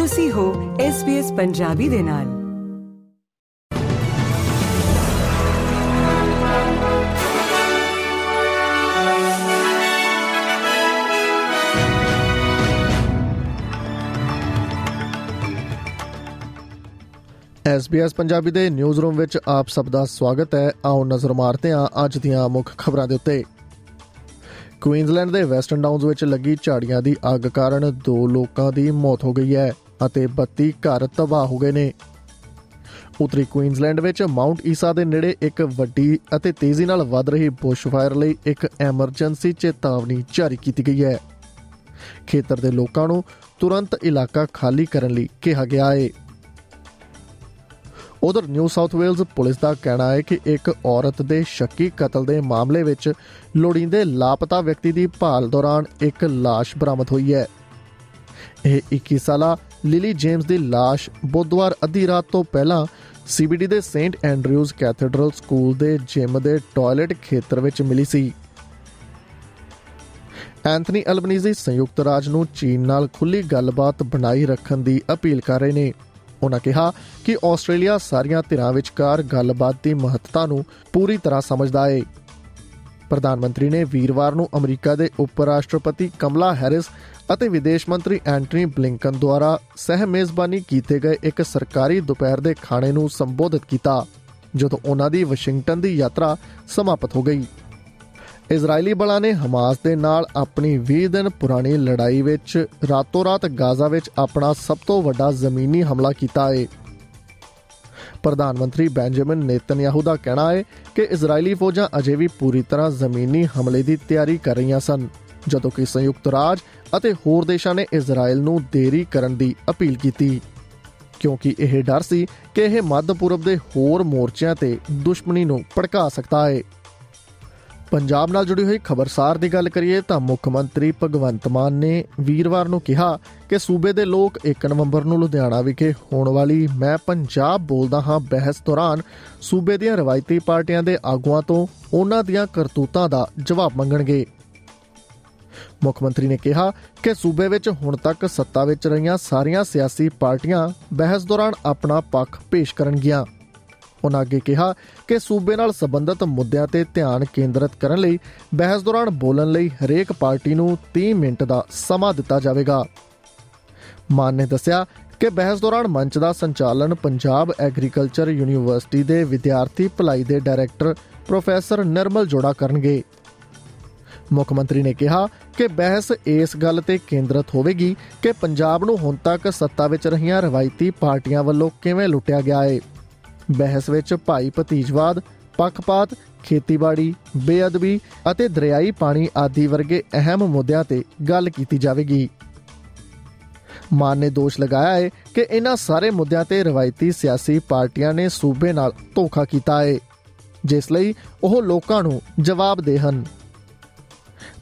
ਤੁਸੀਂ ਹੋ SBS ਪੰਜਾਬੀ ਦੇ ਨਾਲ। SBS ਪੰਜਾਬੀ ਦੇ ਨਿਊਜ਼ ਰੂਮ ਵਿੱਚ ਆਪ ਸਭ ਦਾ ਸਵਾਗਤ ਹੈ। ਆਓ ਨਜ਼ਰ ਮਾਰਦੇ ਹਾਂ ਅੱਜ ਦੀਆਂ ਮੁੱਖ ਖਬਰਾਂ ਦੇ ਉੱਤੇ। ਕੁਈਨਜ਼ਲੈਂਡ ਦੇ ਵੈਸਟਰਨ ਡਾਊਨਸ ਵਿੱਚ ਲੱਗੀ ਝਾੜੀਆਂ ਦੀ ਅੱਗ ਕਾਰਨ ਦੋ ਲੋਕਾਂ ਦੀ ਮੌਤ ਹੋ ਗਈ ਹੈ। ਅਤੇ 32 ਘਰ ਤਬਾਹ ਹੋ ਗਏ ਨੇ। ਉੱਤਰੀ ਕੁਈਨਜ਼ਲੈਂਡ ਵਿੱਚ ਮਾਉਂਟ ਈਸਾ ਦੇ ਨੇੜੇ ਇੱਕ ਵੱਡੀ ਅਤੇ ਤੇਜ਼ੀ ਨਾਲ ਵੱਧ ਰਹੀ ਬੁਸ਼ਫਾਇਰ ਲਈ ਇੱਕ ਐਮਰਜੈਂਸੀ ਚੇਤਾਵਨੀ ਜਾਰੀ ਕੀਤੀ ਗਈ ਹੈ। ਖੇਤਰ ਦੇ ਲੋਕਾਂ ਨੂੰ ਤੁਰੰਤ ਇਲਾਕਾ ਖਾਲੀ ਕਰਨ ਲਈ ਕਿਹਾ ਗਿਆ ਹੈ। ਉਧਰ ਨਿਊ ਸਾਊਥ ਵੇਲਜ਼ ਪੁਲਿਸ ਦਾ ਕਹਿਣਾ ਹੈ ਕਿ ਇੱਕ ਔਰਤ ਦੇ ਸ਼ੱਕੀ ਕਤਲ ਦੇ ਮਾਮਲੇ ਵਿੱਚ ਲੋੜੀਂਦੇ ਲਾਪਤਾ ਵਿਅਕਤੀ ਦੀ ਭਾਲ ਦੌਰਾਨ ਇੱਕ ਲਾਸ਼ ਬਰਾਮਦ ਹੋਈ ਹੈ। ਇਹ 21 ਸਾਲਾ ਲਿਲੀ ਜੇਮਸ ਦੀ ਲਾਸ਼ ਬੁੱਧਵਾਰ ਅੱਧੀ ਰਾਤ ਤੋਂ ਪਹਿਲਾਂ ਸੀਬੀਡੀ ਦੇ ਸੇਂਟ ਐਂਡਰਿਊਜ਼ ਕੈਥੇਡਰਲ ਸਕੂਲ ਦੇ ਜਿਮ ਦੇ ਟਾਇਲਟ ਖੇਤਰ ਵਿੱਚ ਮਿਲੀ ਸੀ। ਐਂਥਨੀ ਅਲਬਨੀਜ਼ੀ ਸੰਯੁਕਤ ਰਾਜ ਨੂੰ ਚੀਨ ਨਾਲ ਖੁੱਲੀ ਗੱਲਬਾਤ ਬਣਾਈ ਰੱਖਣ ਦੀ ਅਪੀਲ ਕਰ ਰਹੇ ਨੇ। ਉਹਨਾਂ ਕਿਹਾ ਕਿ ਆਸਟ੍ਰੇਲੀਆ ਸਾਰੀਆਂ ਧਿਰਾਂ ਵਿਚਕਾਰ ਗੱਲਬਾਤ ਦੀ ਮਹੱਤਤਾ ਨੂੰ ਪੂਰੀ ਤਰ੍ਹਾਂ ਸਮਝਦਾ ਹੈ ਪ੍ਰਧਾਨ ਮੰਤਰੀ ਨੇ ਵੀਰਵਾਰ ਨੂੰ ਅਮਰੀਕਾ ਦੇ ਉਪ ਰਾਸ਼ਟਰਪਤੀ ਕਮਲਾ ਹੈਰਿਸ ਅਤੇ ਵਿਦੇਸ਼ ਮੰਤਰੀ ਐਂਟਨੀ ਬਲਿੰਕਨ ਦੁਆਰਾ ਸਹਿ ਮੇਜ਼ਬਾਨੀ ਕੀਤੇ ਗਏ ਇੱਕ ਸਰਕਾਰੀ ਦੁਪਹਿਰ ਦੇ ਖਾਣੇ ਨੂੰ ਸੰਬੋਧਿਤ ਕੀਤਾ, ਜਦੋਂ ਉਹਨਾਂ ਦੀ ਵਾਸ਼ਿੰਗਟਨ ਦੀ ਯਾਤਰਾ ਸਮਾਪਤ ਹੋ ਗਈ। ਇਜ਼ਰਾਈਲੀ ਬਲਾਂ ਨੇ ਹਮਾਸ ਦੇ ਨਾਲ ਆਪਣੀ 20 ਦਿਨ ਪੁਰਾਣੀ ਲੜਾਈ ਵਿੱਚ ਰਾਤੋਂ-ਰਾਤ ਗਾਜ਼ਾ ਵਿੱਚ ਆਪਣਾ ਸਭ ਤੋਂ ਵੱਡਾ ਜ਼ਮੀਨੀ ਹਮਲਾ ਕੀਤਾ ਹੈ ਪ੍ਰਧਾਨ ਮੰਤਰੀ ਬੈਂਜਾਮਿਨ ਨੇਤਨਯਾਹੂ ਦਾ ਕਹਿਣਾ ਹੈ ਕਿ ਇਜ਼ਰਾਈਲੀ ਫੌਜਾਂ ਅਜੇ ਵੀ ਪੂਰੀ ਤਰ੍ਹਾਂ ਜ਼ਮੀਨੀ ਹਮਲੇ ਦੀ ਤਿਆਰੀ ਕਰ ਰਹੀਆਂ ਸਨ, ਜਦੋਂ ਕਿ ਸੰਯੁਕਤ ਰਾਜ ਅਤੇ ਹੋਰ ਦੇਸ਼ਾਂ ਨੇ ਇਜ਼ਰਾਈਲ ਨੂੰ ਦੇਰੀ ਕਰਨ ਦੀ ਅਪੀਲ ਕੀਤੀ। ਕਿਉਂਕਿ ਇਹ ਡਰ ਸੀ ਕਿ ਇਹ ਮੱਧ ਪੂਰਬ ਦੇ ਹੋਰ ਮੋਰਚਿਆਂ ਤੇ ਦੁਸ਼ਮਣੀ ਨੂੰ ਭੜਕਾ ਸਕਦਾ ਹੈ। ਪੰਜਾਬ ਨਾਲ ਜੁੜੀ ਹੋਈ ਖਬਰਸਾਰ ਦੀ ਗੱਲ ਕਰੀਏ ਤਾਂ ਮੁੱਖ ਮੰਤਰੀ ਭਗਵੰਤ ਮਾਨ ਨੇ ਵੀਰਵਾਰ ਨੂੰ ਕਿਹਾ ਕਿ ਸੂਬੇ ਦੇ ਲੋਕ 1 ਨਵੰਬਰ ਨੂੰ ਲੁਧਿਆਣਾ ਵਿਖੇ ਹੋਣ ਵਾਲੀ ਮੈਂ ਪੰਜਾਬ ਬੋਲਦਾ ਹਾਂ ਬਹਿਸ ਦੌਰਾਨ ਸੂਬੇ ਦੀਆਂ ਰਵਾਇਤੀ ਪਾਰਟੀਆਂ ਦੇ ਆਗੂਆਂ ਤੋਂ ਉਹਨਾਂ ਦੀਆਂ ਕਰਤੂਤਾਂ ਦਾ ਜਵਾਬ ਮੰਗਣਗੇ। ਮੁੱਖ ਮੰਤਰੀ ਨੇ ਕਿਹਾ ਕਿ ਸੂਬੇ ਵਿੱਚ ਹੁਣ ਤੱਕ ਸੱਤਾ ਵਿੱਚ ਰਹੀਆਂ ਸਾਰੀਆਂ ਸਿਆਸੀ ਪਾਰਟੀਆਂ ਬਹਿਸ ਦੌਰਾਨ ਆਪਣਾ ਪੱਖ ਪੇਸ਼ ਕਰਨਗੀਆਂ। ਉਹਨਾਂ ਅੱਗੇ ਕਿਹਾ ਕਿ ਸੂਬੇ ਨਾਲ ਸੰਬੰਧਿਤ ਮੁੱਦਿਆਂ ਤੇ ਧਿਆਨ ਕੇਂਦਰਿਤ ਕਰਨ ਲਈ ਬਹਿਸ ਦੌਰਾਨ ਬੋਲਣ ਲਈ ਹਰੇਕ ਪਾਰਟੀ ਨੂੰ 30 ਮਿੰਟ ਦਾ ਸਮਾਂ ਦਿੱਤਾ ਜਾਵੇਗਾ। ਮਾਨ ਨੇ ਦੱਸਿਆ ਕਿ ਬਹਿਸ ਦੌਰਾਨ ਮੰਚ ਦਾ ਸੰਚਾਲਨ ਪੰਜਾਬ ਐਗਰੀਕਲਚਰ ਯੂਨੀਵਰਸਿਟੀ ਦੇ ਵਿਦਿਆਰਥੀ ਭਲਾਈ ਦੇ ਡਾਇਰੈਕਟਰ ਪ੍ਰੋਫੈਸਰ ਨਿਰਮਲ ਜੋੜਾ ਕਰਨਗੇ। ਮੁੱਖ ਮੰਤਰੀ ਨੇ ਕਿਹਾ ਕਿ ਬਹਿਸ ਇਸ ਗੱਲ ਤੇ ਕੇਂਦਰਿਤ ਹੋਵੇਗੀ ਕਿ ਪੰਜਾਬ ਨੂੰ ਹੁਣ ਤੱਕ ਸੱਤਾ ਵਿੱਚ ਰਹੀਆਂ ਰਵਾਇਤੀ ਪਾਰਟੀਆਂ ਵੱਲੋਂ ਕਿਵੇਂ ਲੁੱਟਿਆ ਗਿਆ ਹੈ ਬਹਿਸ ਵਿੱਚ ਭਾਈ ਭਤੀਜਵਾਦ, ਪੱਖਪਾਤ, ਖੇਤੀਬਾੜੀ, ਬੇਅਦਬੀ ਅਤੇ ਦਰਿਆਈ ਪਾਣੀ ਆਦਿ ਵਰਗੇ ਅਹਿਮ ਮੁੱਦਿਆਂ ਤੇ ਗੱਲ ਕੀਤੀ ਜਾਵੇਗੀ। ਮਾਨ ਨੇ ਦੋਸ਼ ਲਗਾਇਆ ਹੈ ਕਿ ਇਹਨਾਂ ਸਾਰੇ ਮੁੱਦਿਆਂ ਤੇ ਰਵਾਇਤੀ ਸਿਆਸੀ ਪਾਰਟੀਆਂ ਨੇ ਸੂਬੇ ਨਾਲ ਧੋਖਾ ਕੀਤਾ ਹੈ, ਜਿਸ ਲਈ ਉਹ ਲੋਕਾਂ ਨੂੰ ਜਵਾਬ ਦੇ ਹਨ।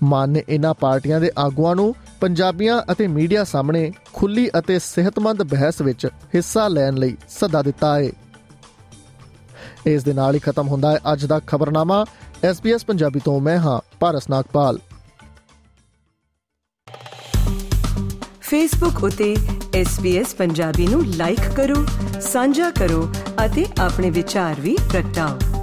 ਮਾਨ ਨੇ ਇਹਨਾਂ ਪਾਰਟੀਆਂ ਦੇ ਆਗੂਆਂ ਨੂੰ ਪੰਜਾਬੀਆਂ ਅਤੇ ਮੀਡੀਆ ਸਾਹਮਣੇ ਖੁੱਲੀ ਅਤੇ ਸਿਹਤਮੰਦ ਬਹਿਸ ਵਿੱਚ ਹਿੱਸਾ ਲੈਣ ਲਈ ਸੱਦਾ ਦਿੱਤਾ ਹੈ। ਇਸ ਦੇ ਨਾਲ ਹੀ ਖਤਮ ਹੁੰਦਾ ਹੈ ਅੱਜ ਦਾ ਖਬਰਨਾਮਾ। SBS ਪੰਜਾਬੀ ਤੋਂ ਮੈਂ ਹਾਂ ਪਾਰਸ ਨਾਗਪਾਲ। ਫੇਸਬੁੱਕ ਉਤੇ SBS ਪੰਜਾਬੀ ਨੂੰ ਲਾਈਕ ਕਰੋ, ਸਾਂਝਾ ਕਰੋ ਅਤੇ ਆਪਣੇ ਵਿਚਾਰ ਵੀ ਪ੍ਰਗਟਾਓ।